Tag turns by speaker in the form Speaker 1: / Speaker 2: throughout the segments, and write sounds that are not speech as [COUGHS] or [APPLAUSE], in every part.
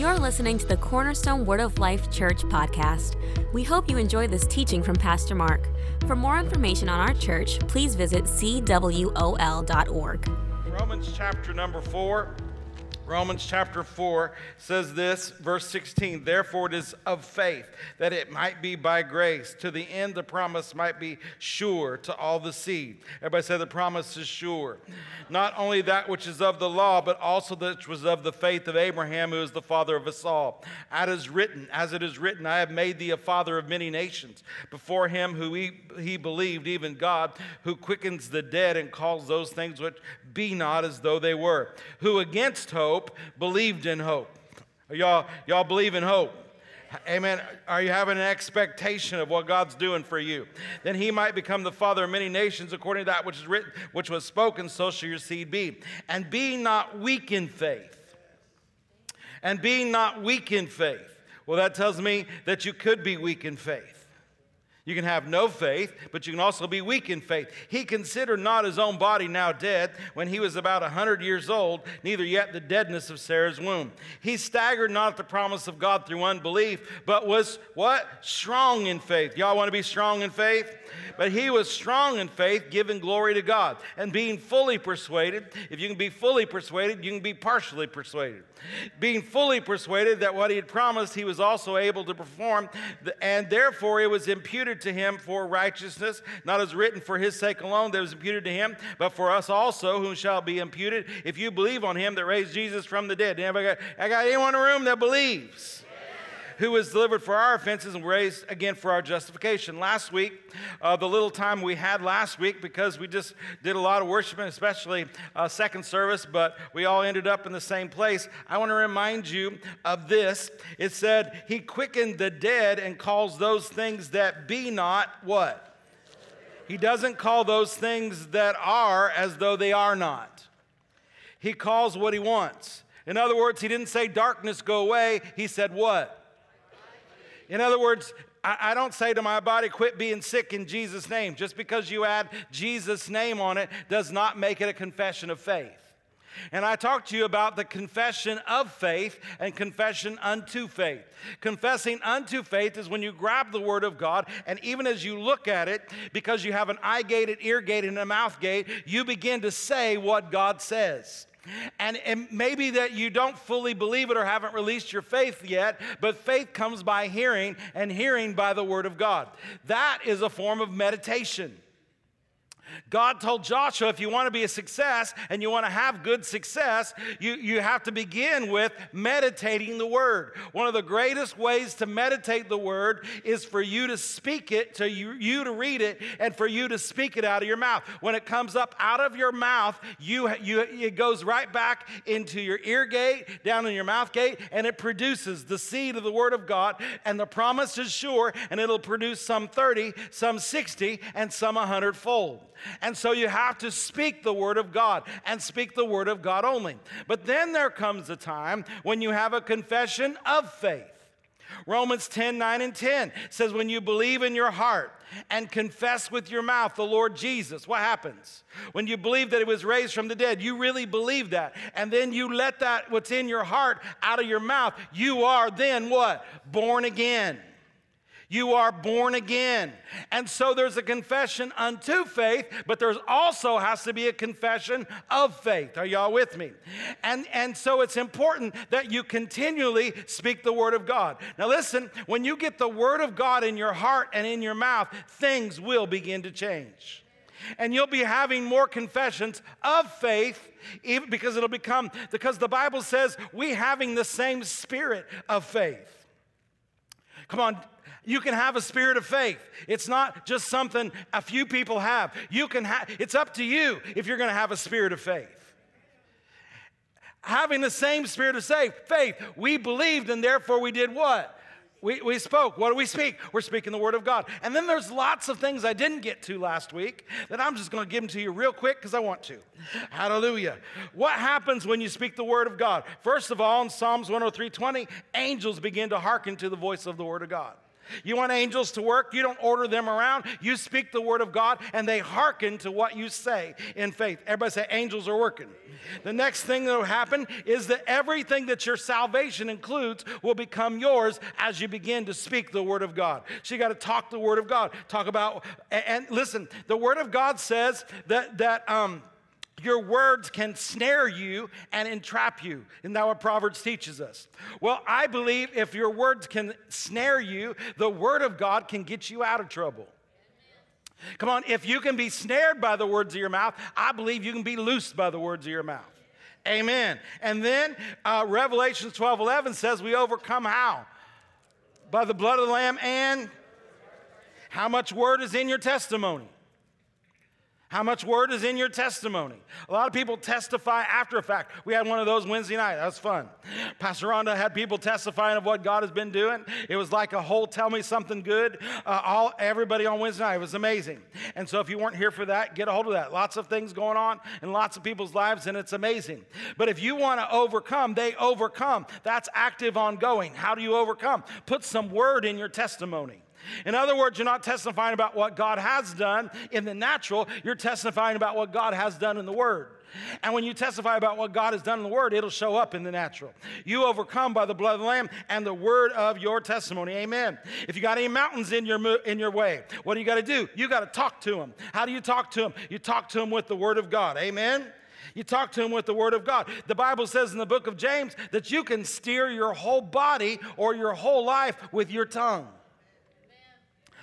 Speaker 1: You're listening to the Cornerstone Word of Life Church podcast. We hope you enjoy this teaching from Pastor Mark. For more information on our church, please visit cwol.org.
Speaker 2: Romans chapter number 4. Romans chapter 4 says this, verse 16, therefore it is of faith that it might be by grace, to the end the promise might be sure to all the seed. Everybody say the promise is sure. Not only that which is of the law, but also that which was of the faith of Abraham, who is the father of us all. As it is written, as it is written, I have made thee a father of many nations, before him who he, he believed, even God, who quickens the dead and calls those things which be not as though they were, who against hope believed in hope. Y'all, y'all believe in hope. Amen. Are you having an expectation of what God's doing for you? Then he might become the father of many nations according to that which is written, which was spoken, so shall your seed be. And being not weak in faith. And being not weak in faith. Well, that tells me that you could be weak in faith. You can have no faith, but you can also be weak in faith. He considered not his own body now dead when he was about a 100 years old, neither yet the deadness of Sarah's womb. He staggered not at the promise of God through unbelief, but was what? Strong in faith. Y'all want to be strong in faith? But he was strong in faith, giving glory to God, and being fully persuaded. If you can be fully persuaded, you can be partially persuaded. Being fully persuaded that what he had promised, he was also able to perform, and therefore it was imputed to him for righteousness, not as written for his sake alone that was imputed to him, but for us also, whom shall be imputed if you believe on him that raised Jesus from the dead. Anybody got, I got anyone in the room that believes? Who was delivered for our offenses and raised again for our justification. Last week, uh, the little time we had last week, because we just did a lot of worship, especially uh, second service, but we all ended up in the same place. I want to remind you of this. It said, He quickened the dead and calls those things that be not what? He doesn't call those things that are as though they are not. He calls what he wants. In other words, he didn't say darkness go away. He said what? In other words, I, don't say to my body, quit being sick in Jesus' name. Just because you add Jesus' name on it does not make it a confession of faith. And I talked to you about the confession of faith and confession unto faith. Confessing unto faith is when you grab the Word of God, and even as you look at it, because you have an eye gate, an ear gate, and a mouth gate, you begin to say what God says. And it may be that you don't fully believe it or haven't released your faith yet, but faith comes by hearing, and hearing by the Word of God. That is a form of meditation. God told Joshua, if you want to be a success and you want to have good success, you, you have to begin with meditating the word. One of the greatest ways to meditate the word is for you to speak it, to you, you to read it, and for you to speak it out of your mouth. When it comes up out of your mouth, you, you, it goes right back into your ear gate, down in your mouth gate, and it produces the seed of the word of God. And the promise is sure, and it'll produce some 30, some 60, and some 100 fold. And so you have to speak the word of God and speak the word of God only. But then there comes a time when you have a confession of faith. Romans 10 9 and 10 says, When you believe in your heart and confess with your mouth the Lord Jesus, what happens? When you believe that he was raised from the dead, you really believe that. And then you let that, what's in your heart, out of your mouth, you are then what? Born again. You are born again. And so there's a confession unto faith, but there's also has to be a confession of faith. Are y'all with me? And, and so it's important that you continually speak the word of God. Now listen, when you get the word of God in your heart and in your mouth, things will begin to change. And you'll be having more confessions of faith even because it'll become because the Bible says we having the same spirit of faith. Come on, you can have a spirit of faith. It's not just something a few people have. You can have it's up to you if you're going to have a spirit of faith. Having the same spirit of faith, we believed and therefore we did what? We, we spoke. What do we speak? We're speaking the word of God. And then there's lots of things I didn't get to last week that I'm just going to give them to you real quick because I want to. Hallelujah. What happens when you speak the word of God? First of all, in Psalms 103:20, angels begin to hearken to the voice of the word of God. You want angels to work? You don't order them around. You speak the word of God and they hearken to what you say in faith. Everybody say, angels are working. The next thing that will happen is that everything that your salvation includes will become yours as you begin to speak the word of God. So you got to talk the word of God. Talk about, and listen, the word of God says that, that, um, your words can snare you and entrap you. Isn't that what Proverbs teaches us? Well, I believe if your words can snare you, the Word of God can get you out of trouble. Come on, if you can be snared by the words of your mouth, I believe you can be loosed by the words of your mouth. Amen. And then uh, Revelation 12 11 says, We overcome how? By the blood of the Lamb and how much word is in your testimony? How much word is in your testimony? A lot of people testify after a fact. We had one of those Wednesday night. That was fun. Pastor Rhonda had people testifying of what God has been doing. It was like a whole tell me something good. Uh, all everybody on Wednesday night. It was amazing. And so if you weren't here for that, get a hold of that. Lots of things going on in lots of people's lives, and it's amazing. But if you want to overcome, they overcome. That's active, ongoing. How do you overcome? Put some word in your testimony. In other words, you're not testifying about what God has done in the natural, you're testifying about what God has done in the Word. And when you testify about what God has done in the Word, it'll show up in the natural. You overcome by the blood of the Lamb and the word of your testimony. Amen. If you got any mountains in your, in your way, what do you got to do? You got to talk to them. How do you talk to them? You talk to them with the Word of God. Amen. You talk to them with the Word of God. The Bible says in the book of James that you can steer your whole body or your whole life with your tongue.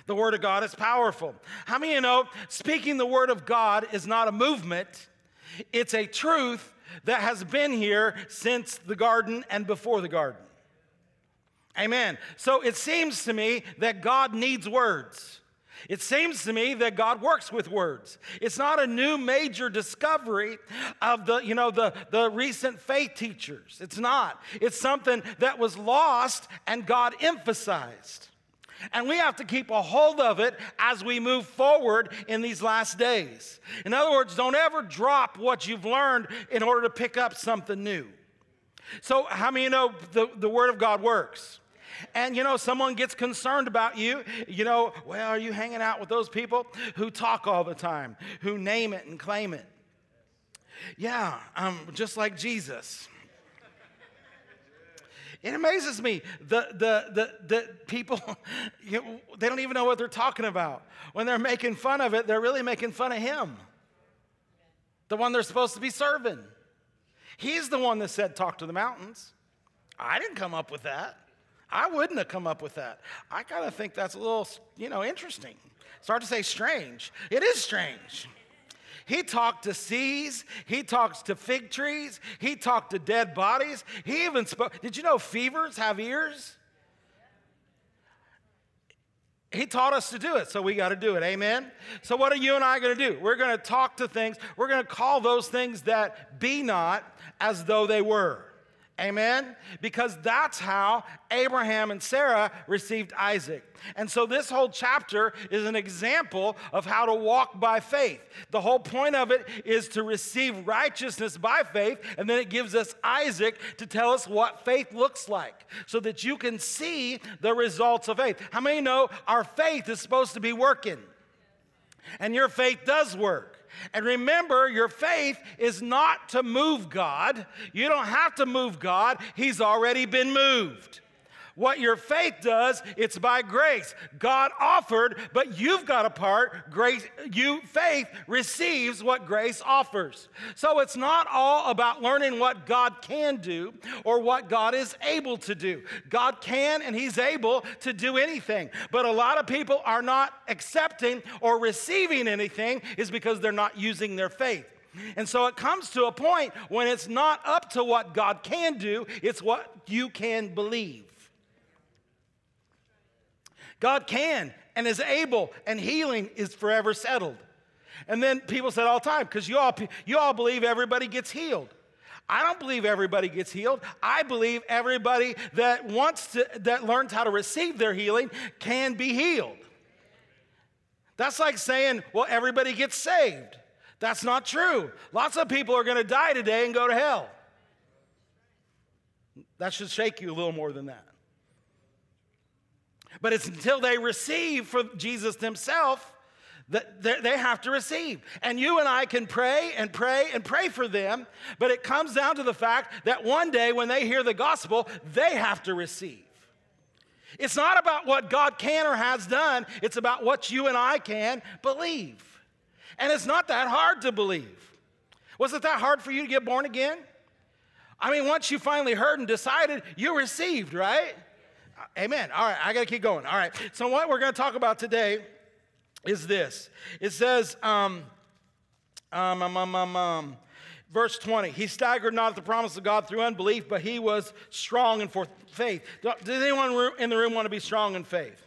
Speaker 2: The Word of God is powerful. How many of you know speaking the Word of God is not a movement, it's a truth that has been here since the garden and before the garden. Amen. So it seems to me that God needs words. It seems to me that God works with words. It's not a new major discovery of the, you know, the, the recent faith teachers. It's not. It's something that was lost and God emphasized. And we have to keep a hold of it as we move forward in these last days. In other words, don't ever drop what you've learned in order to pick up something new. So, how many you know the, the Word of God works? And you know, someone gets concerned about you. You know, well, are you hanging out with those people who talk all the time, who name it and claim it? Yeah, I'm just like Jesus. It amazes me. The, the, the, the people, [LAUGHS] you know, they don't even know what they're talking about. When they're making fun of it, they're really making fun of him, the one they're supposed to be serving. He's the one that said, Talk to the mountains. I didn't come up with that. I wouldn't have come up with that. I kind of think that's a little, you know, interesting. It's hard to say strange. It is strange. He talked to seas. He talks to fig trees. He talked to dead bodies. He even spoke. Did you know fevers have ears? He taught us to do it, so we got to do it. Amen? So, what are you and I going to do? We're going to talk to things. We're going to call those things that be not as though they were. Amen? Because that's how Abraham and Sarah received Isaac. And so this whole chapter is an example of how to walk by faith. The whole point of it is to receive righteousness by faith, and then it gives us Isaac to tell us what faith looks like so that you can see the results of faith. How many know our faith is supposed to be working? And your faith does work. And remember, your faith is not to move God. You don't have to move God, He's already been moved. What your faith does, it's by grace. God offered, but you've got a part. Grace, you faith receives what grace offers. So it's not all about learning what God can do or what God is able to do. God can and He's able to do anything. But a lot of people are not accepting or receiving anything is because they're not using their faith. And so it comes to a point when it's not up to what God can do, it's what you can believe. God can and is able, and healing is forever settled. And then people said all the time, because you all, you all believe everybody gets healed. I don't believe everybody gets healed. I believe everybody that wants to, that learns how to receive their healing can be healed. That's like saying, well, everybody gets saved. That's not true. Lots of people are going to die today and go to hell. That should shake you a little more than that. But it's until they receive from Jesus Himself that they have to receive. And you and I can pray and pray and pray for them, but it comes down to the fact that one day when they hear the gospel, they have to receive. It's not about what God can or has done, it's about what you and I can believe. And it's not that hard to believe. Was it that hard for you to get born again? I mean, once you finally heard and decided, you received, right? Amen. All right, I got to keep going. All right. So, what we're going to talk about today is this it says, um, um, um, um, um, um, verse 20, he staggered not at the promise of God through unbelief, but he was strong in faith. Does anyone in the room want to be strong in faith?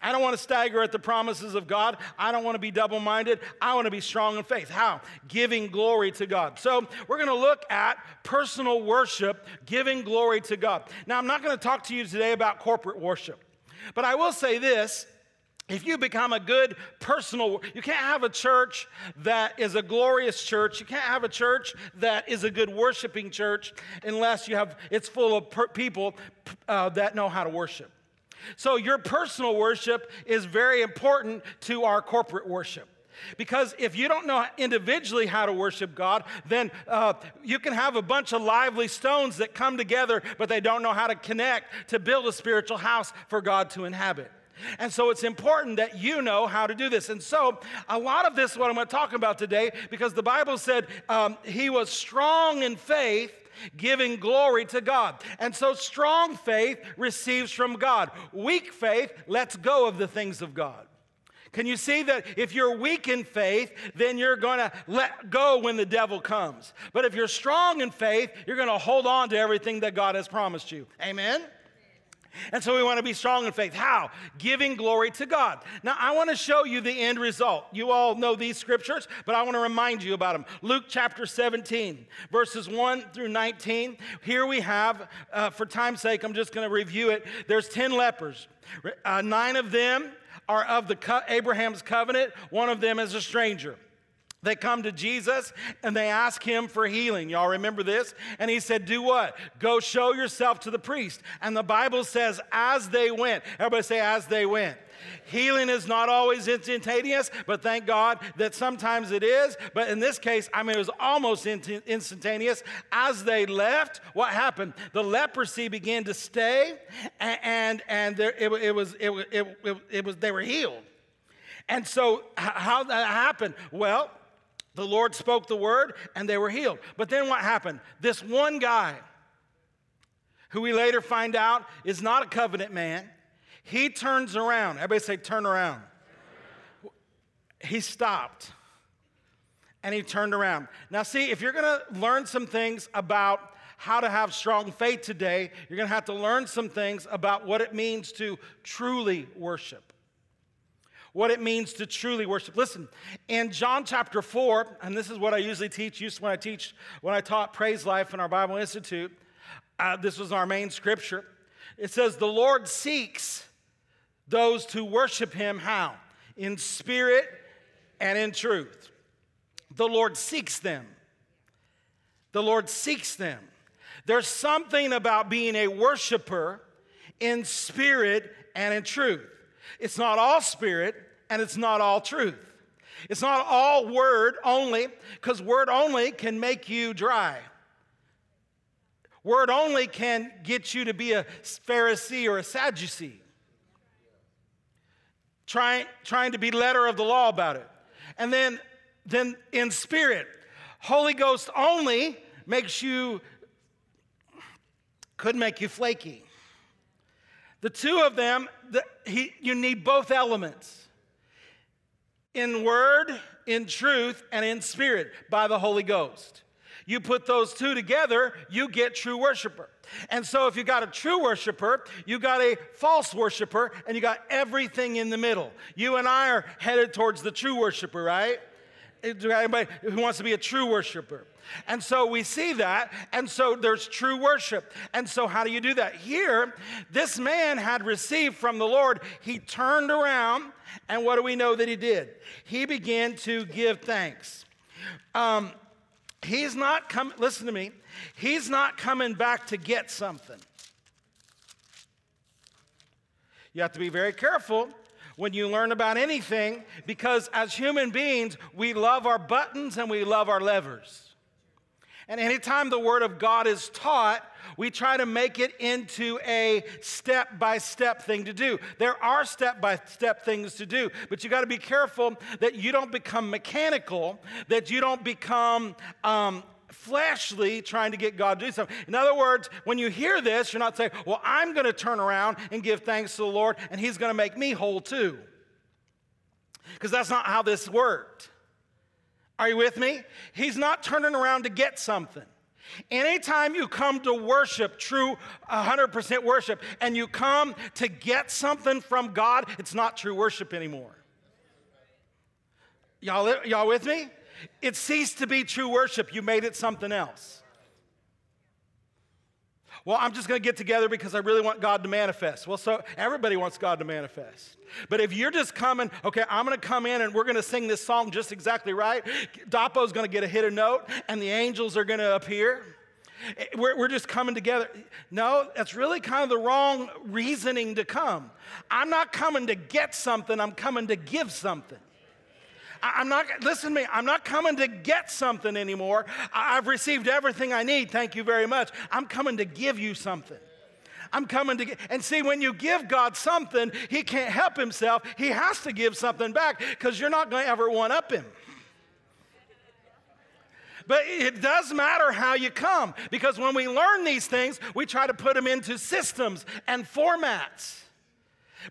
Speaker 2: I don't want to stagger at the promises of God. I don't want to be double minded. I want to be strong in faith. How? Giving glory to God. So, we're going to look at personal worship, giving glory to God. Now, I'm not going to talk to you today about corporate worship, but I will say this if you become a good personal you can't have a church that is a glorious church you can't have a church that is a good worshiping church unless you have it's full of per- people uh, that know how to worship so, your personal worship is very important to our corporate worship. Because if you don't know individually how to worship God, then uh, you can have a bunch of lively stones that come together, but they don't know how to connect to build a spiritual house for God to inhabit. And so it's important that you know how to do this. And so a lot of this is what I'm going to talk about today because the Bible said um, he was strong in faith giving glory to God. And so strong faith receives from God. Weak faith lets go of the things of God. Can you see that if you're weak in faith, then you're going to let go when the devil comes. But if you're strong in faith, you're going to hold on to everything that God has promised you. Amen? And so we want to be strong in faith. How? Giving glory to God. Now, I want to show you the end result. You all know these scriptures, but I want to remind you about them. Luke chapter 17, verses 1 through 19. Here we have, uh, for time's sake, I'm just going to review it. There's 10 lepers, uh, nine of them are of the co- Abraham's covenant, one of them is a stranger. They come to Jesus and they ask him for healing. Y'all remember this? And he said, Do what? Go show yourself to the priest. And the Bible says, as they went. Everybody say, as they went. Healing is not always instantaneous, but thank God that sometimes it is. But in this case, I mean, it was almost instantaneous. As they left, what happened? The leprosy began to stay, and, and, there, it, it, was, it, it, it, it was, they were healed. And so, how that happened? Well, the Lord spoke the word and they were healed. But then what happened? This one guy, who we later find out is not a covenant man, he turns around. Everybody say, turn around. He stopped and he turned around. Now, see, if you're gonna learn some things about how to have strong faith today, you're gonna have to learn some things about what it means to truly worship what it means to truly worship. Listen, in John chapter 4, and this is what I usually teach, used when I teach, when I taught Praise Life in our Bible Institute, uh, this was our main scripture. It says, The Lord seeks those to worship him how? In spirit and in truth. The Lord seeks them. The Lord seeks them. There's something about being a worshiper in spirit and in truth. It's not all spirit and it's not all truth. It's not all word only, because word only can make you dry. Word only can get you to be a Pharisee or a Sadducee, trying, trying to be letter of the law about it. And then, then in spirit, Holy Ghost only makes you, could make you flaky. The two of them, the, he, you need both elements in word, in truth, and in spirit by the Holy Ghost. You put those two together, you get true worshiper. And so if you got a true worshiper, you got a false worshiper, and you got everything in the middle. You and I are headed towards the true worshiper, right? Anybody who wants to be a true worshiper? And so we see that. And so there's true worship. And so, how do you do that? Here, this man had received from the Lord. He turned around, and what do we know that he did? He began to give thanks. Um, he's not coming, listen to me, he's not coming back to get something. You have to be very careful when you learn about anything because as human beings, we love our buttons and we love our levers. And anytime the Word of God is taught, we try to make it into a step by step thing to do. There are step by step things to do, but you got to be careful that you don't become mechanical, that you don't become. Um, fleshly trying to get God to do something. In other words, when you hear this, you're not saying, Well, I'm going to turn around and give thanks to the Lord and He's going to make me whole too. Because that's not how this worked. Are you with me? He's not turning around to get something. Anytime you come to worship, true 100% worship, and you come to get something from God, it's not true worship anymore. Y'all, y'all with me? It ceased to be true worship. You made it something else. Well, I'm just going to get together because I really want God to manifest. Well, so everybody wants God to manifest. But if you're just coming, okay, I'm going to come in and we're going to sing this song just exactly right. Dapo's going to get a hit a note and the angels are going to appear. We're, we're just coming together. No, that's really kind of the wrong reasoning to come. I'm not coming to get something, I'm coming to give something. I'm not, listen to me, I'm not coming to get something anymore. I've received everything I need. Thank you very much. I'm coming to give you something. I'm coming to get. And see, when you give God something, He can't help Himself. He has to give something back because you're not going to ever one up Him. But it does matter how you come because when we learn these things, we try to put them into systems and formats.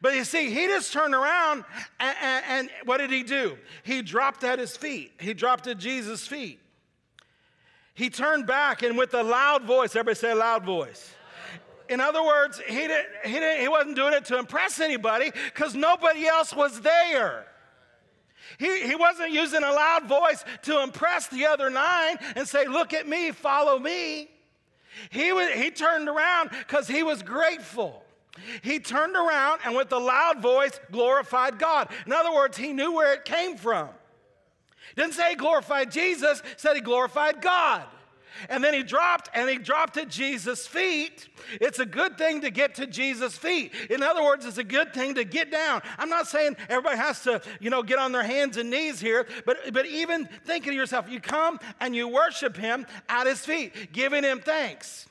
Speaker 2: But you see, he just turned around and, and, and, what did he do? He dropped at his feet. He dropped at Jesus' feet. He turned back and with a loud voice, everybody say a loud voice. In other words, he, didn't, he, didn't, he wasn't doing it to impress anybody because nobody else was there. He, he wasn't using a loud voice to impress the other nine and say, Look at me, follow me. He, was, he turned around because he was grateful. He turned around and with a loud voice glorified God. In other words, he knew where it came from. Didn't say he glorified Jesus, said he glorified God. And then he dropped and he dropped at Jesus' feet. It's a good thing to get to Jesus' feet. In other words, it's a good thing to get down. I'm not saying everybody has to, you know, get on their hands and knees here, but, but even thinking to yourself, you come and you worship him at his feet, giving him thanks.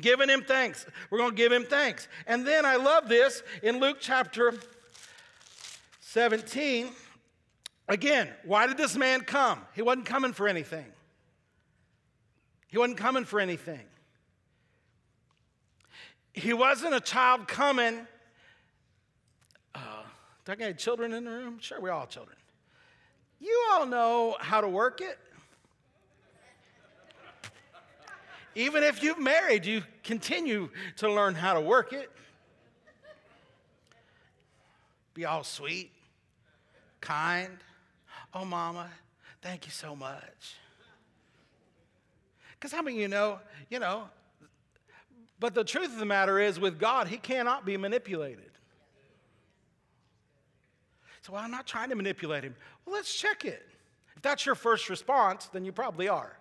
Speaker 2: Giving him thanks. We're going to give him thanks. And then I love this in Luke chapter 17. Again, why did this man come? He wasn't coming for anything. He wasn't coming for anything. He wasn't a child coming. Uh, do I got children in the room? Sure, we're all children. You all know how to work it. Even if you've married, you continue to learn how to work it. Be all sweet, kind. Oh, mama, thank you so much. Because how many you know, you know, but the truth of the matter is with God, He cannot be manipulated. So well, I'm not trying to manipulate Him. Well, let's check it. If that's your first response, then you probably are.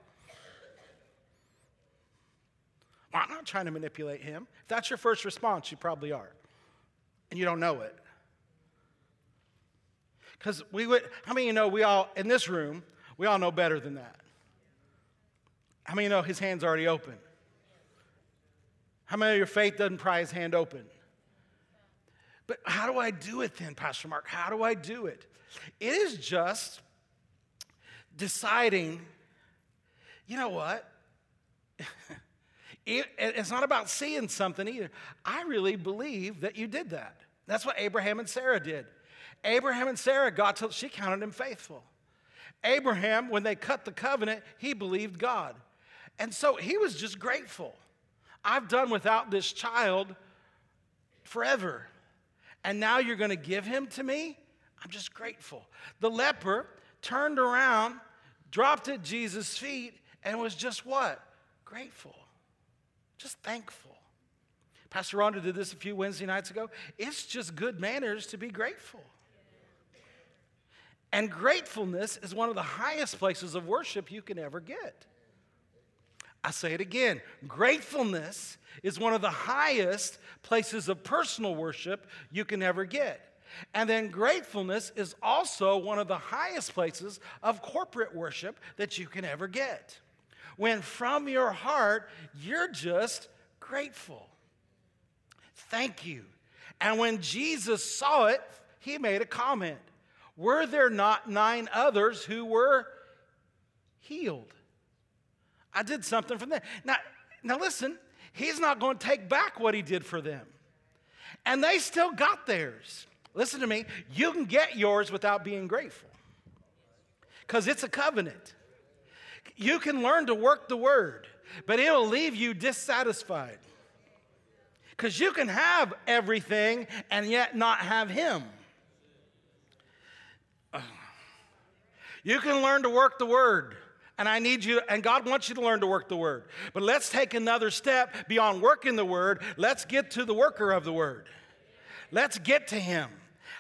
Speaker 2: Well, I'm not trying to manipulate Him. If that's your first response, you probably are. And you don't know it. Because we would, how many of you know we all, in this room, we all know better than that? How many you know his hand's already open? How many of your faith doesn't pry his hand open? But how do I do it then, Pastor Mark? How do I do it? It is just deciding, you know what? [LAUGHS] it, it's not about seeing something either. I really believe that you did that. That's what Abraham and Sarah did. Abraham and Sarah, God told, she counted him faithful. Abraham, when they cut the covenant, he believed God. And so he was just grateful. I've done without this child forever. And now you're going to give him to me? I'm just grateful. The leper turned around, dropped at Jesus' feet, and was just what? Grateful. Just thankful. Pastor Rhonda did this a few Wednesday nights ago. It's just good manners to be grateful. And gratefulness is one of the highest places of worship you can ever get. I say it again gratefulness is one of the highest places of personal worship you can ever get. And then gratefulness is also one of the highest places of corporate worship that you can ever get. When from your heart, you're just grateful. Thank you. And when Jesus saw it, he made a comment Were there not nine others who were healed? I did something for them. Now, now listen, he's not going to take back what he did for them. And they still got theirs. Listen to me, you can get yours without being grateful because it's a covenant. You can learn to work the word, but it'll leave you dissatisfied because you can have everything and yet not have Him. [SIGHS] You can learn to work the word. And I need you, and God wants you to learn to work the word. But let's take another step beyond working the word. Let's get to the worker of the word. Let's get to him.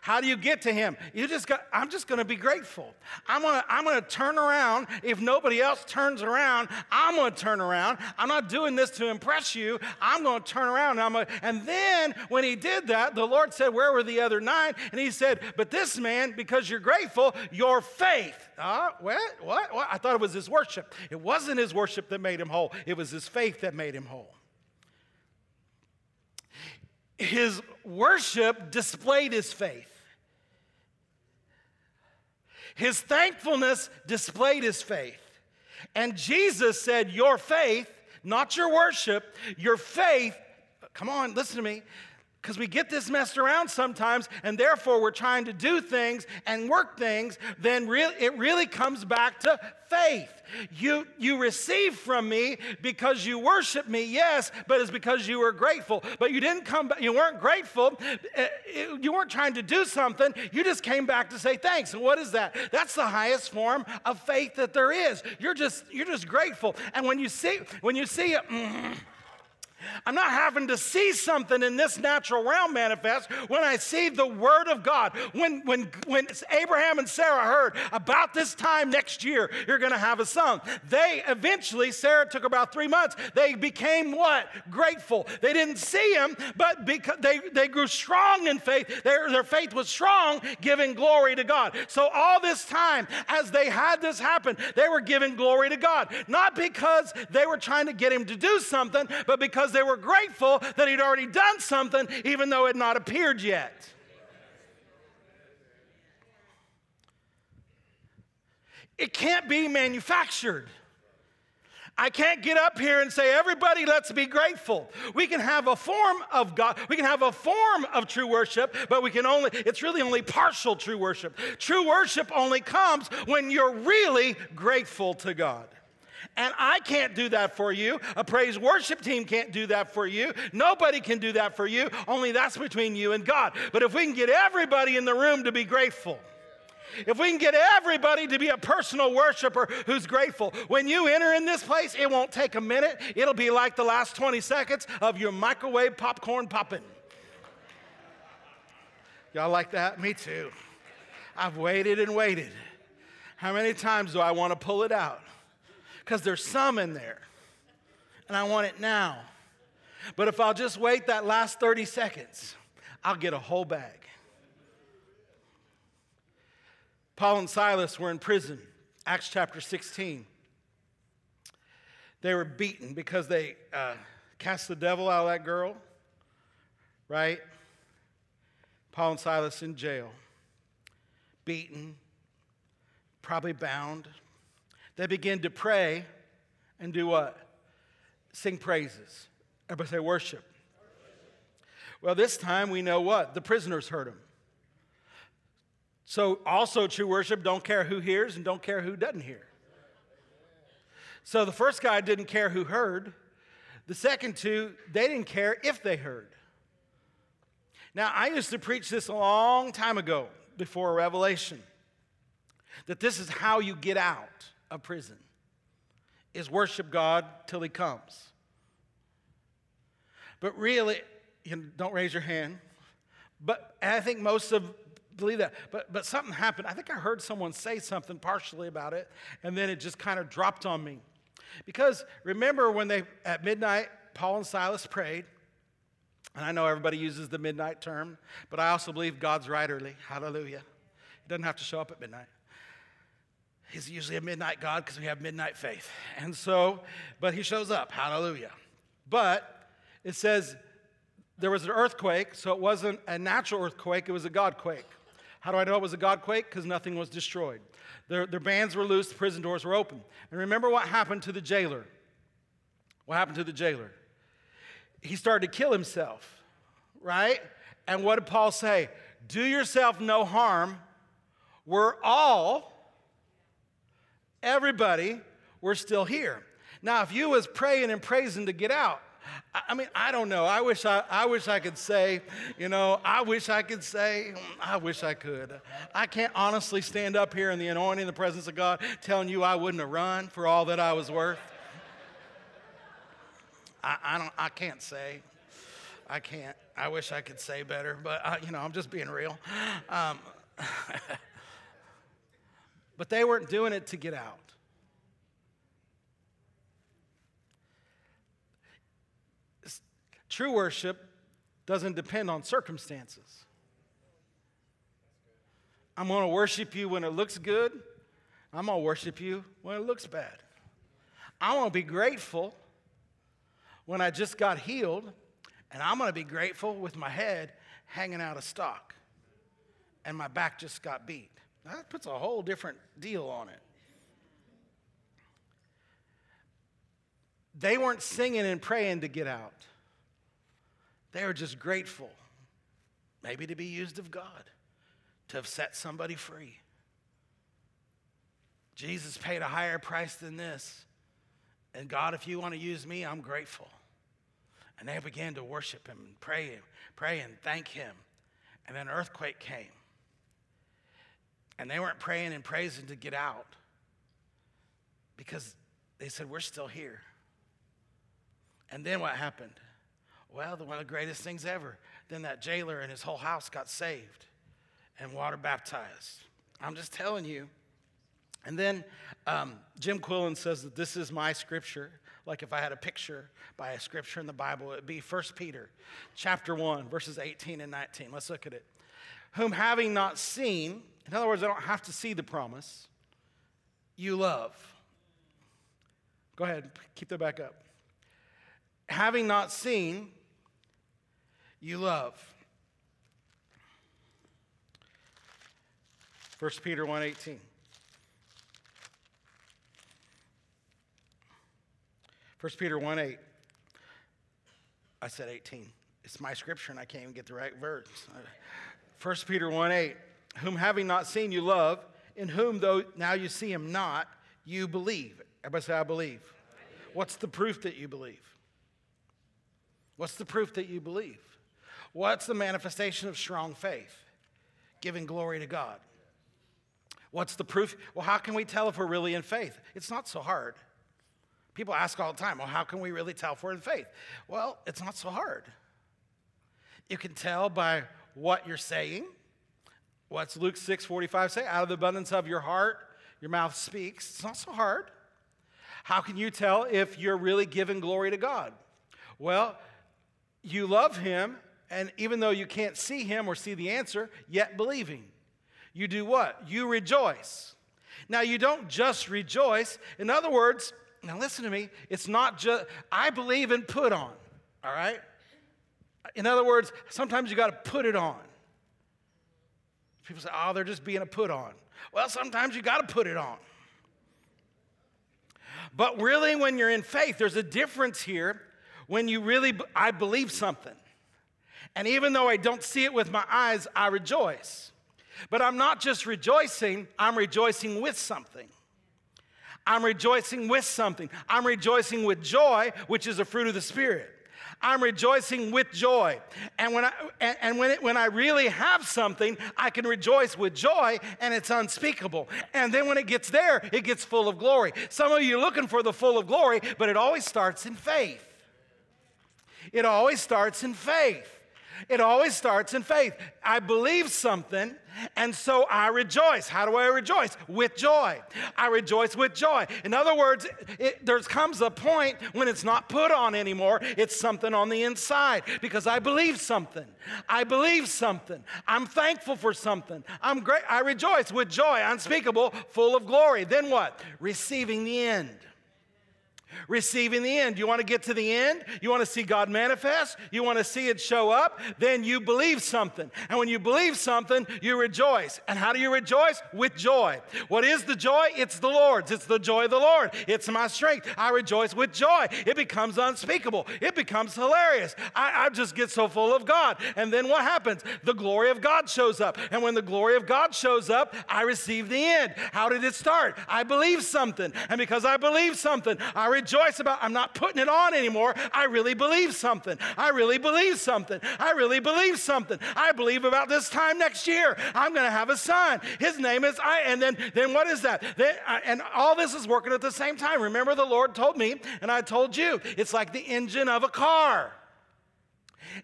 Speaker 2: How do you get to him? You just got, I'm just going to be grateful. I'm going to I'm going to turn around. If nobody else turns around, I'm going to turn around. I'm not doing this to impress you. I'm going to turn around. And, gonna, and then when he did that, the Lord said, Where were the other nine? And he said, But this man, because you're grateful, your faith. Uh, what? What? What? I thought it was his worship. It wasn't his worship that made him whole, it was his faith that made him whole his worship displayed his faith. His thankfulness displayed his faith. And Jesus said, Your faith, not your worship, your faith, come on, listen to me, because we get this messed around sometimes, and therefore we're trying to do things and work things, then re- it really comes back to faith. You, you receive from me because you worship me, yes, but it's because you were grateful. But you didn't come back, you weren't grateful, uh, you weren't trying to do something, you just came back to say thanks. And what is that? That's the highest form of faith that there is. You're just, you're just grateful. And when you see, when you see it, mm, I'm not having to see something in this natural realm manifest when I see the Word of God. When, when, when Abraham and Sarah heard about this time next year, you're going to have a son, they eventually, Sarah took about three months, they became what? Grateful. They didn't see him, but because they, they grew strong in faith. Their, their faith was strong, giving glory to God. So, all this time, as they had this happen, they were giving glory to God. Not because they were trying to get him to do something, but because they were grateful that he'd already done something, even though it had not appeared yet. It can't be manufactured. I can't get up here and say, everybody, let's be grateful. We can have a form of God, we can have a form of true worship, but we can only, it's really only partial true worship. True worship only comes when you're really grateful to God. And I can't do that for you. A praise worship team can't do that for you. Nobody can do that for you. Only that's between you and God. But if we can get everybody in the room to be grateful, if we can get everybody to be a personal worshiper who's grateful, when you enter in this place, it won't take a minute. It'll be like the last 20 seconds of your microwave popcorn popping. Y'all like that? Me too. I've waited and waited. How many times do I want to pull it out? Because there's some in there and I want it now. But if I'll just wait that last 30 seconds, I'll get a whole bag. Paul and Silas were in prison, Acts chapter 16. They were beaten because they uh, cast the devil out of that girl, right? Paul and Silas in jail, beaten, probably bound. They begin to pray and do what? Sing praises. Everybody say worship. Well, this time we know what? The prisoners heard him. So, also, true worship don't care who hears and don't care who doesn't hear. So, the first guy didn't care who heard. The second two, they didn't care if they heard. Now, I used to preach this a long time ago before Revelation that this is how you get out of prison is worship God till he comes. But really, you know, don't raise your hand. But I think most of believe that. But but something happened. I think I heard someone say something partially about it, and then it just kind of dropped on me. Because remember when they, at midnight, Paul and Silas prayed, and I know everybody uses the midnight term, but I also believe God's right early. Hallelujah. He doesn't have to show up at midnight. He's usually a midnight God because we have midnight faith. And so, but he shows up. Hallelujah. But it says there was an earthquake, so it wasn't a natural earthquake, it was a God quake. How do I know it was a God quake? Because nothing was destroyed. Their, their bands were loose, the prison doors were open. And remember what happened to the jailer? What happened to the jailer? He started to kill himself, right? And what did Paul say? Do yourself no harm. We're all, everybody, we're still here. Now, if you was praying and praising to get out, I mean, I don't know. I wish I, I wish I could say, you know, I wish I could say, I wish I could. I can't honestly stand up here in the anointing, in the presence of God, telling you I wouldn't have run for all that I was worth. I, I don't. I can't say. I can't. I wish I could say better, but I, you know, I'm just being real. Um, [LAUGHS] but they weren't doing it to get out. True worship doesn't depend on circumstances. I'm going to worship you when it looks good. I'm going to worship you when it looks bad. I want to be grateful when I just got healed, and I'm going to be grateful with my head hanging out of stock and my back just got beat. That puts a whole different deal on it. They weren't singing and praying to get out. They were just grateful, maybe to be used of God, to have set somebody free. Jesus paid a higher price than this. And God, if you want to use me, I'm grateful. And they began to worship him and pray, pray and thank him. And then an earthquake came. And they weren't praying and praising to get out because they said, We're still here. And then what happened? Well, one of the greatest things ever. Then that jailer and his whole house got saved and water baptized. I'm just telling you. And then um, Jim Quillen says that this is my scripture. Like if I had a picture by a scripture in the Bible, it would be 1 Peter chapter 1, verses 18 and 19. Let's look at it. Whom having not seen, in other words, I don't have to see the promise, you love. Go ahead, keep that back up. Having not seen, you love. 1 Peter 1:18. 1 Peter 1 8. I said 18. It's my scripture and I can't even get the right verse. 1 Peter 1 8. Whom having not seen you love, in whom though now you see him not, you believe. Everybody say, I believe. What's the proof that you believe? What's the proof that you believe? What's the manifestation of strong faith? Giving glory to God. What's the proof? Well, how can we tell if we're really in faith? It's not so hard. People ask all the time, well, how can we really tell if we're in faith? Well, it's not so hard. You can tell by what you're saying. What's Luke 6 45 say? Out of the abundance of your heart, your mouth speaks. It's not so hard. How can you tell if you're really giving glory to God? Well, you love Him and even though you can't see him or see the answer, yet believing. You do what? You rejoice. Now, you don't just rejoice. In other words, now listen to me, it's not just, I believe in put on, all right? In other words, sometimes you got to put it on. People say, oh, they're just being a put on. Well, sometimes you got to put it on. But really, when you're in faith, there's a difference here when you really, I believe something. And even though I don't see it with my eyes, I rejoice. But I'm not just rejoicing, I'm rejoicing with something. I'm rejoicing with something. I'm rejoicing with joy, which is a fruit of the Spirit. I'm rejoicing with joy. And when I, and when, it, when I really have something, I can rejoice with joy and it's unspeakable. And then when it gets there, it gets full of glory. Some of you are looking for the full of glory, but it always starts in faith. It always starts in faith. It always starts in faith. I believe something, and so I rejoice. How do I rejoice? With joy. I rejoice with joy. In other words, there comes a point when it's not put on anymore, it's something on the inside because I believe something. I believe something. I'm thankful for something. I'm great. I rejoice with joy, unspeakable, full of glory. Then what? Receiving the end receiving the end. You want to get to the end? You want to see God manifest? You want to see it show up? Then you believe something. And when you believe something, you rejoice. And how do you rejoice? With joy. What is the joy? It's the Lord's. It's the joy of the Lord. It's my strength. I rejoice with joy. It becomes unspeakable. It becomes hilarious. I, I just get so full of God. And then what happens? The glory of God shows up. And when the glory of God shows up, I receive the end. How did it start? I believe something. And because I believe something, I rejoice rejoice about, I'm not putting it on anymore. I really believe something. I really believe something. I really believe something. I believe about this time next year, I'm going to have a son. His name is I. And then, then what is that? Then, uh, and all this is working at the same time. Remember, the Lord told me, and I told you, it's like the engine of a car.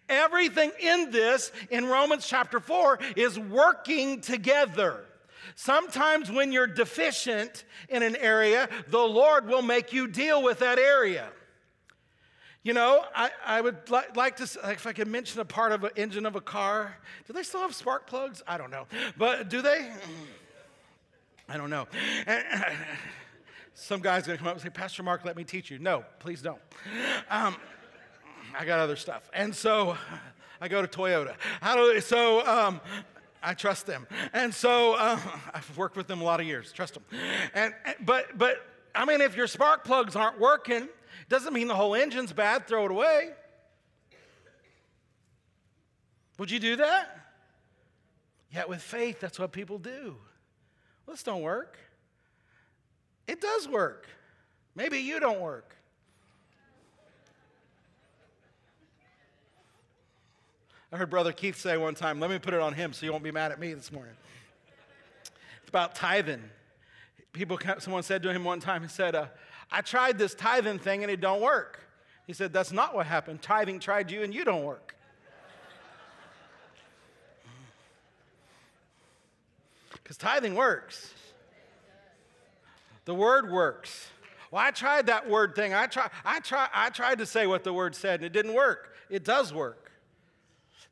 Speaker 2: Everything in this, in Romans chapter 4, is working together. Sometimes when you're deficient in an area, the Lord will make you deal with that area. You know, I, I would li- like to, if I could mention a part of an engine of a car. Do they still have spark plugs? I don't know. But do they? I don't know. And, [COUGHS] some guy's gonna come up and say, Pastor Mark, let me teach you. No, please don't. Um, I got other stuff. And so I go to Toyota. How do, so um, I trust them. And so uh, [LAUGHS] I've worked with them a lot of years. Trust them. And, but, but I mean, if your spark plugs aren't working, doesn't mean the whole engine's bad. Throw it away. Would you do that? Yet with faith, that's what people do. Well, this don't work. It does work. Maybe you don't work. I heard Brother Keith say one time, let me put it on him so you won't be mad at me this morning. It's about tithing. People, someone said to him one time, he said, uh, I tried this tithing thing and it don't work. He said, that's not what happened. Tithing tried you and you don't work. [LAUGHS] Because tithing works. The word works. Well, I tried that word thing. I, try, I, try, I tried to say what the word said and it didn't work. It does work.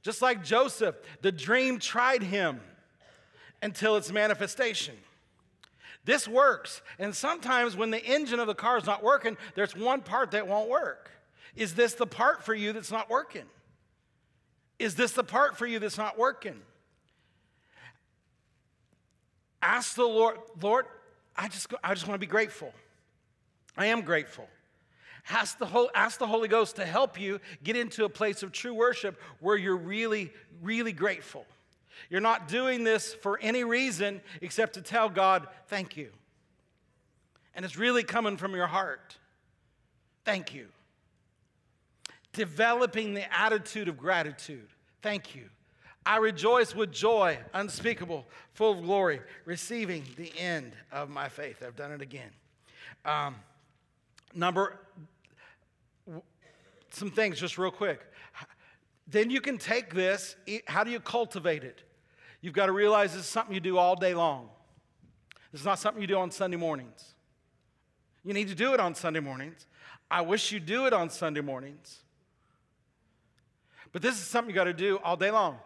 Speaker 2: Just like Joseph, the dream tried him until its manifestation. This works. And sometimes when the engine of the car is not working, there's one part that won't work. Is this the part for you that's not working? Is this the part for you that's not working? Ask the Lord, Lord, I just, I just want to be grateful. I am grateful. Ask the, Holy, ask the Holy Ghost to help you get into a place of true worship where you're really, really grateful. You're not doing this for any reason except to tell God, thank you. And it's really coming from your heart. Thank you. Developing the attitude of gratitude. Thank you. I rejoice with joy unspeakable, full of glory, receiving the end of my faith. I've done it again. Um, number some things just real quick. Then you can take this. How do you cultivate it? You've got to realize this is something you do all day long. This is not something you do on Sunday mornings. You need to do it on Sunday mornings. I wish you do it on Sunday mornings. But this is something you got to do all day long.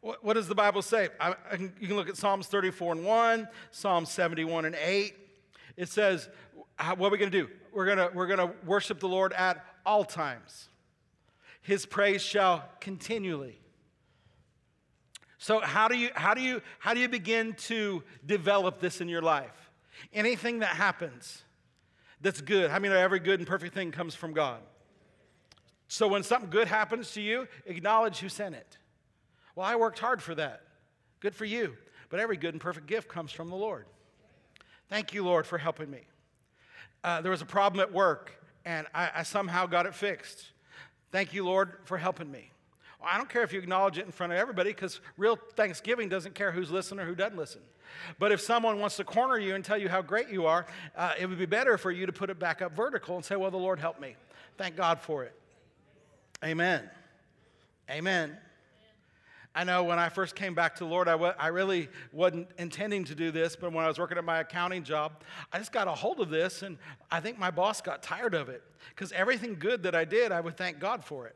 Speaker 2: What, what does the Bible say? I, I can, you can look at Psalms 34 and 1, Psalms 71 and 8. It says, what are we going to do? We're going to we're going to worship the Lord at all times. His praise shall continually. So how do you how do you how do you begin to develop this in your life? Anything that happens that's good. I mean every good and perfect thing comes from God. So when something good happens to you, acknowledge who sent it. Well, I worked hard for that. Good for you. But every good and perfect gift comes from the Lord. Thank you, Lord, for helping me. Uh, there was a problem at work, and I, I somehow got it fixed. Thank you, Lord, for helping me. Well, I don't care if you acknowledge it in front of everybody because real Thanksgiving doesn't care who's listening or who doesn't listen. But if someone wants to corner you and tell you how great you are, uh, it would be better for you to put it back up vertical and say, Well, the Lord helped me. Thank God for it. Amen. Amen. I know when I first came back to the Lord, I w- I really wasn't intending to do this, but when I was working at my accounting job, I just got a hold of this, and I think my boss got tired of it because everything good that I did, I would thank God for it.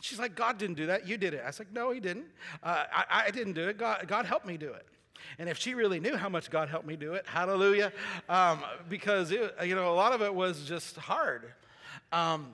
Speaker 2: She's like, God didn't do that. You did it. I was like, no, he didn't. Uh, I, I didn't do it. God, God helped me do it. And if she really knew how much God helped me do it, hallelujah, um, because it, you know a lot of it was just hard. Um,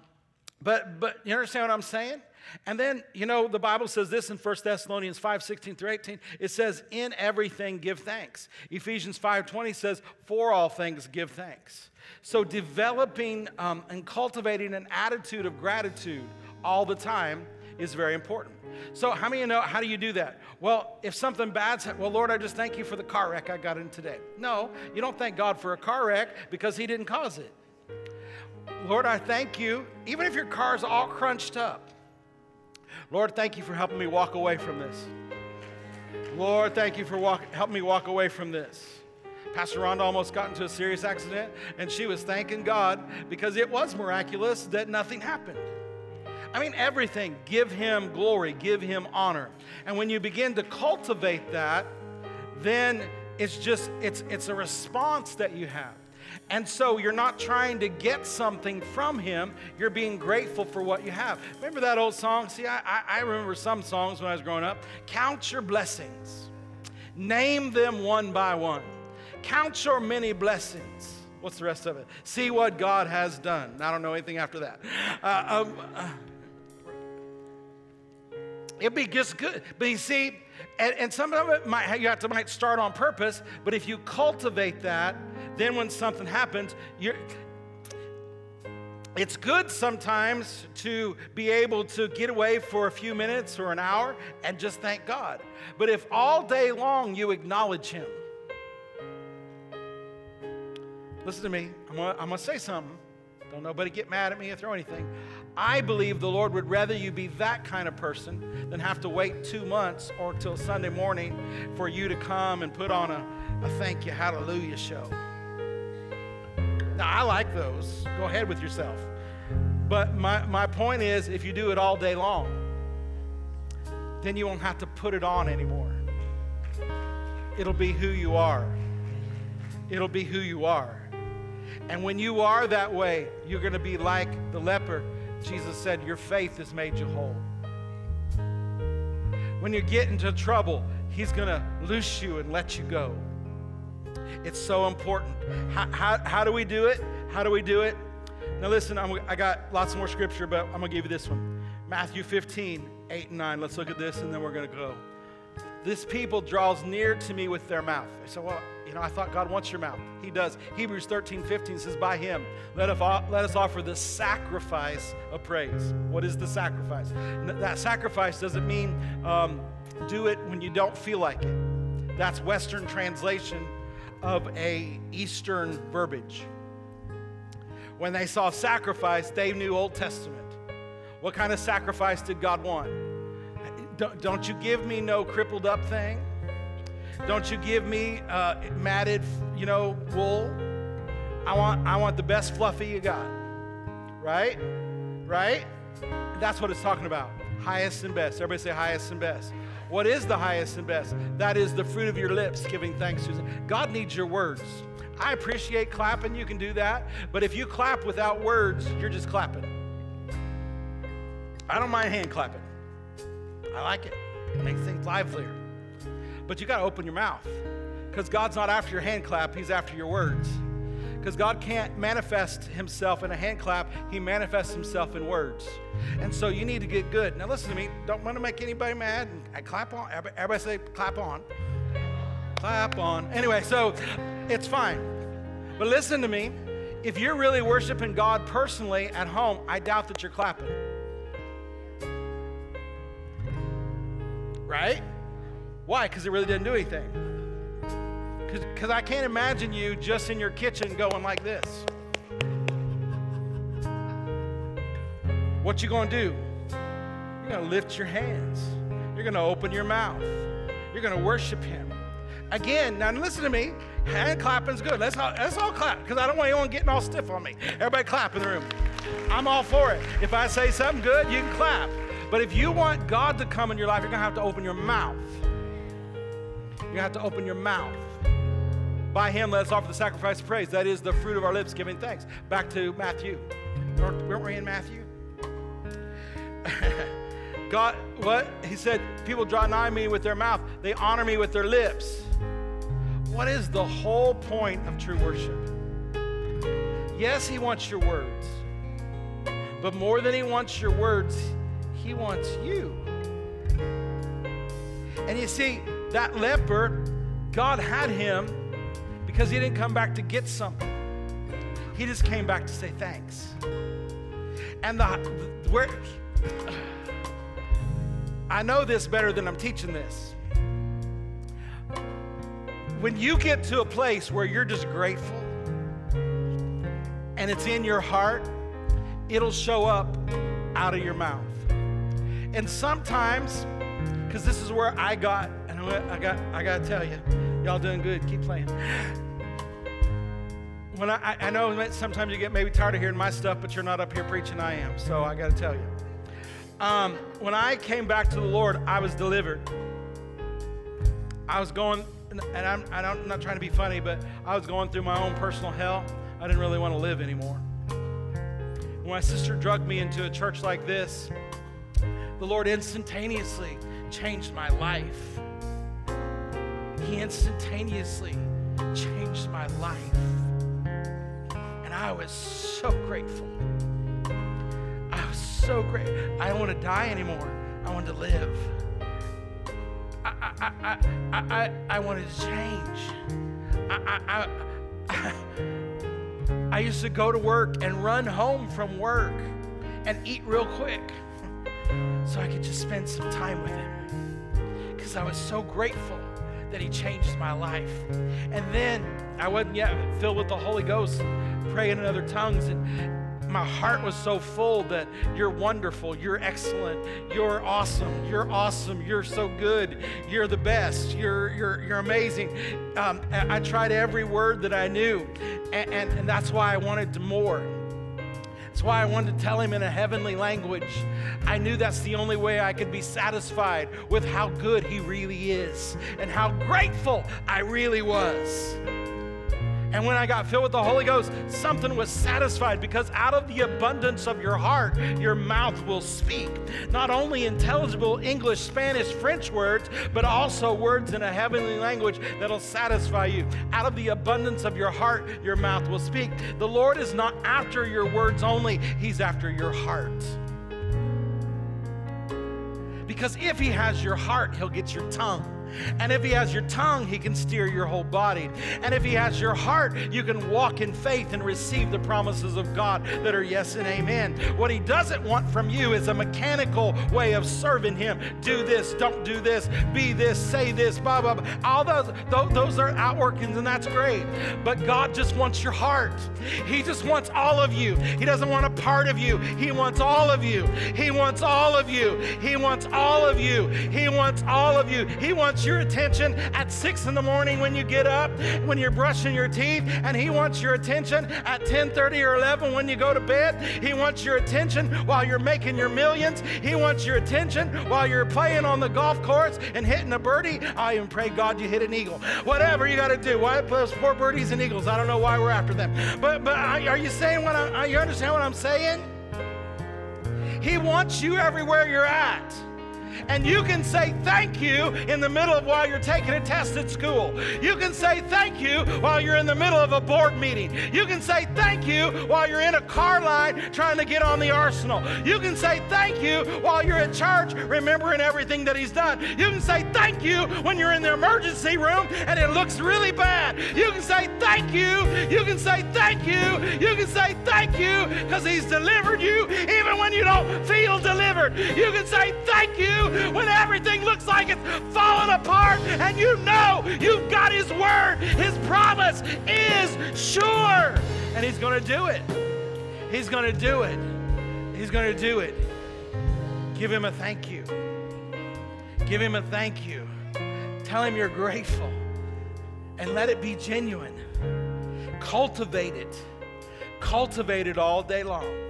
Speaker 2: but but you understand what I'm saying? And then, you know, the Bible says this in 1 Thessalonians 5 16 through 18. It says, In everything give thanks. Ephesians 5 20 says, For all things give thanks. So, developing um, and cultivating an attitude of gratitude all the time is very important. So, how many of you know how do you do that? Well, if something bad's well, Lord, I just thank you for the car wreck I got in today. No, you don't thank God for a car wreck because He didn't cause it. Lord, I thank you, even if your car's all crunched up. Lord, thank you for helping me walk away from this. Lord, thank you for walk, helping me walk away from this. Pastor Rhonda almost got into a serious accident, and she was thanking God because it was miraculous that nothing happened. I mean, everything. Give him glory, give him honor. And when you begin to cultivate that, then it's just, it's, it's a response that you have. And so you're not trying to get something from him, you're being grateful for what you have. Remember that old song? See, I, I remember some songs when I was growing up. Count your blessings, name them one by one. Count your many blessings. What's the rest of it? See what God has done. I don't know anything after that. Uh, um, uh, it'd be just good. But you see, and, and some of it might you have to might start on purpose, but if you cultivate that, then when something happens, you're it's good sometimes to be able to get away for a few minutes or an hour and just thank God. But if all day long you acknowledge Him, listen to me, I'm gonna, I'm gonna say something. Don't nobody get mad at me or throw anything. I believe the Lord would rather you be that kind of person than have to wait two months or till Sunday morning for you to come and put on a, a thank you, hallelujah show. Now, I like those. Go ahead with yourself. But my, my point is if you do it all day long, then you won't have to put it on anymore. It'll be who you are. It'll be who you are. And when you are that way, you're going to be like the leper. Jesus said, Your faith has made you whole. When you get into trouble, He's going to loose you and let you go. It's so important. How, how, how do we do it? How do we do it? Now, listen, I'm, I got lots more scripture, but I'm going to give you this one Matthew 15, 8 and 9. Let's look at this and then we're going to go. This people draws near to me with their mouth. I said, Well, you know, I thought God wants your mouth. He does. Hebrews 13, 15 says, By him, let us, offer the sacrifice of praise. What is the sacrifice? That sacrifice doesn't mean um, do it when you don't feel like it. That's Western translation of a Eastern verbiage. When they saw sacrifice, they knew Old Testament. What kind of sacrifice did God want? Don't you give me no crippled up thing. Don't you give me uh, matted, you know, wool. I want, I want the best fluffy you got. Right? Right? That's what it's talking about. Highest and best. Everybody say highest and best. What is the highest and best? That is the fruit of your lips, giving thanks to God needs your words. I appreciate clapping, you can do that. But if you clap without words, you're just clapping. I don't mind hand clapping. I like it. It makes things livelier. But you got to open your mouth because God's not after your hand clap, He's after your words. Because God can't manifest Himself in a hand clap, He manifests Himself in words. And so you need to get good. Now, listen to me. Don't want to make anybody mad. I clap on. Everybody say, clap on. Clap on. Anyway, so it's fine. But listen to me. If you're really worshiping God personally at home, I doubt that you're clapping. Right? Why? Because it really didn't do anything. Because I can't imagine you just in your kitchen going like this. What you to do? You're to lift your hands. You're to open your mouth. You're to worship Him. Again, now listen to me. Hand clapping's good. Let's all, let's all clap because I don't want anyone getting all stiff on me. Everybody clap in the room. I'm all for it. If I say something good, you can clap. But if you want God to come in your life, you're going to have to open your mouth. You have to open your mouth. By him, let us offer the sacrifice of praise. That is the fruit of our lips, giving thanks. Back to Matthew. Weren't we in Matthew? [LAUGHS] God, what? He said, people draw nigh me with their mouth, they honor me with their lips. What is the whole point of true worship? Yes, he wants your words. But more than he wants your words, he wants you. And you see, that leper, God had him because he didn't come back to get something. He just came back to say thanks. And the where [SIGHS] I know this better than I'm teaching this. When you get to a place where you're just grateful and it's in your heart, it'll show up out of your mouth. And sometimes, because this is where I got, and I got, I got to tell you, y'all doing good. Keep playing. When I, I know sometimes you get maybe tired of hearing my stuff, but you're not up here preaching. I am, so I got to tell you. Um, when I came back to the Lord, I was delivered. I was going, and I'm, I'm not trying to be funny, but I was going through my own personal hell. I didn't really want to live anymore. When my sister drugged me into a church like this, the Lord instantaneously changed my life. He instantaneously changed my life. And I was so grateful I was so great. I don't want to die anymore. I want to live. I, I, I, I, I, I wanted to change. I, I, I, [LAUGHS] I used to go to work and run home from work and eat real quick [LAUGHS] so I could just spend some time with him because I was so grateful that he changed my life. And then I wasn't yet filled with the Holy Ghost, praying in other tongues. And, my heart was so full that you're wonderful, you're excellent, you're awesome, you're awesome, you're so good, you're the best, you're, you're, you're amazing. Um, I tried every word that I knew, and, and, and that's why I wanted more. That's why I wanted to tell him in a heavenly language. I knew that's the only way I could be satisfied with how good he really is and how grateful I really was. And when I got filled with the Holy Ghost, something was satisfied because out of the abundance of your heart, your mouth will speak. Not only intelligible English, Spanish, French words, but also words in a heavenly language that'll satisfy you. Out of the abundance of your heart, your mouth will speak. The Lord is not after your words only, He's after your heart. Because if He has your heart, He'll get your tongue. And if He has your tongue, He can steer your whole body. And if He has your heart, you can walk in faith and receive the promises of God that are yes and amen. What He doesn't want from you is a mechanical way of serving Him. Do this, don't do this, be this, say this, blah, blah, blah. All those, those are outworkings, and that's great. But God just wants your heart. He just wants all of you. He doesn't want a part of you. He wants all of you. He wants all of you. He wants all of you. He wants all of you. He wants wants your attention at six in the morning when you get up, when you're brushing your teeth, and He wants your attention at 10:30 or 11 when you go to bed. He wants your attention while you're making your millions. He wants your attention while you're playing on the golf course and hitting a birdie. I even pray God you hit an eagle. Whatever you got to do. Why four birdies and eagles? I don't know why we're after them. But but are you saying what I, you understand what I'm saying? He wants you everywhere you're at. And you can say thank you in the middle of while you're taking a test at school. You can say thank you while you're in the middle of a board meeting. You can say thank you while you're in a car line trying to get on the arsenal. You can say thank you while you're at church remembering everything that he's done. You can say thank you when you're in the emergency room and it looks really bad. You can say thank you. You can say thank you. You can say thank you because he's delivered you even when you don't feel delivered. You can say thank you when everything looks like it's falling apart and you know you've got His word. His promise is sure. And He's going to do it. He's going to do it. He's going to do it. Give Him a thank you. Give Him a thank you. Tell Him you're grateful and let it be genuine. Cultivate it. Cultivate it all day long.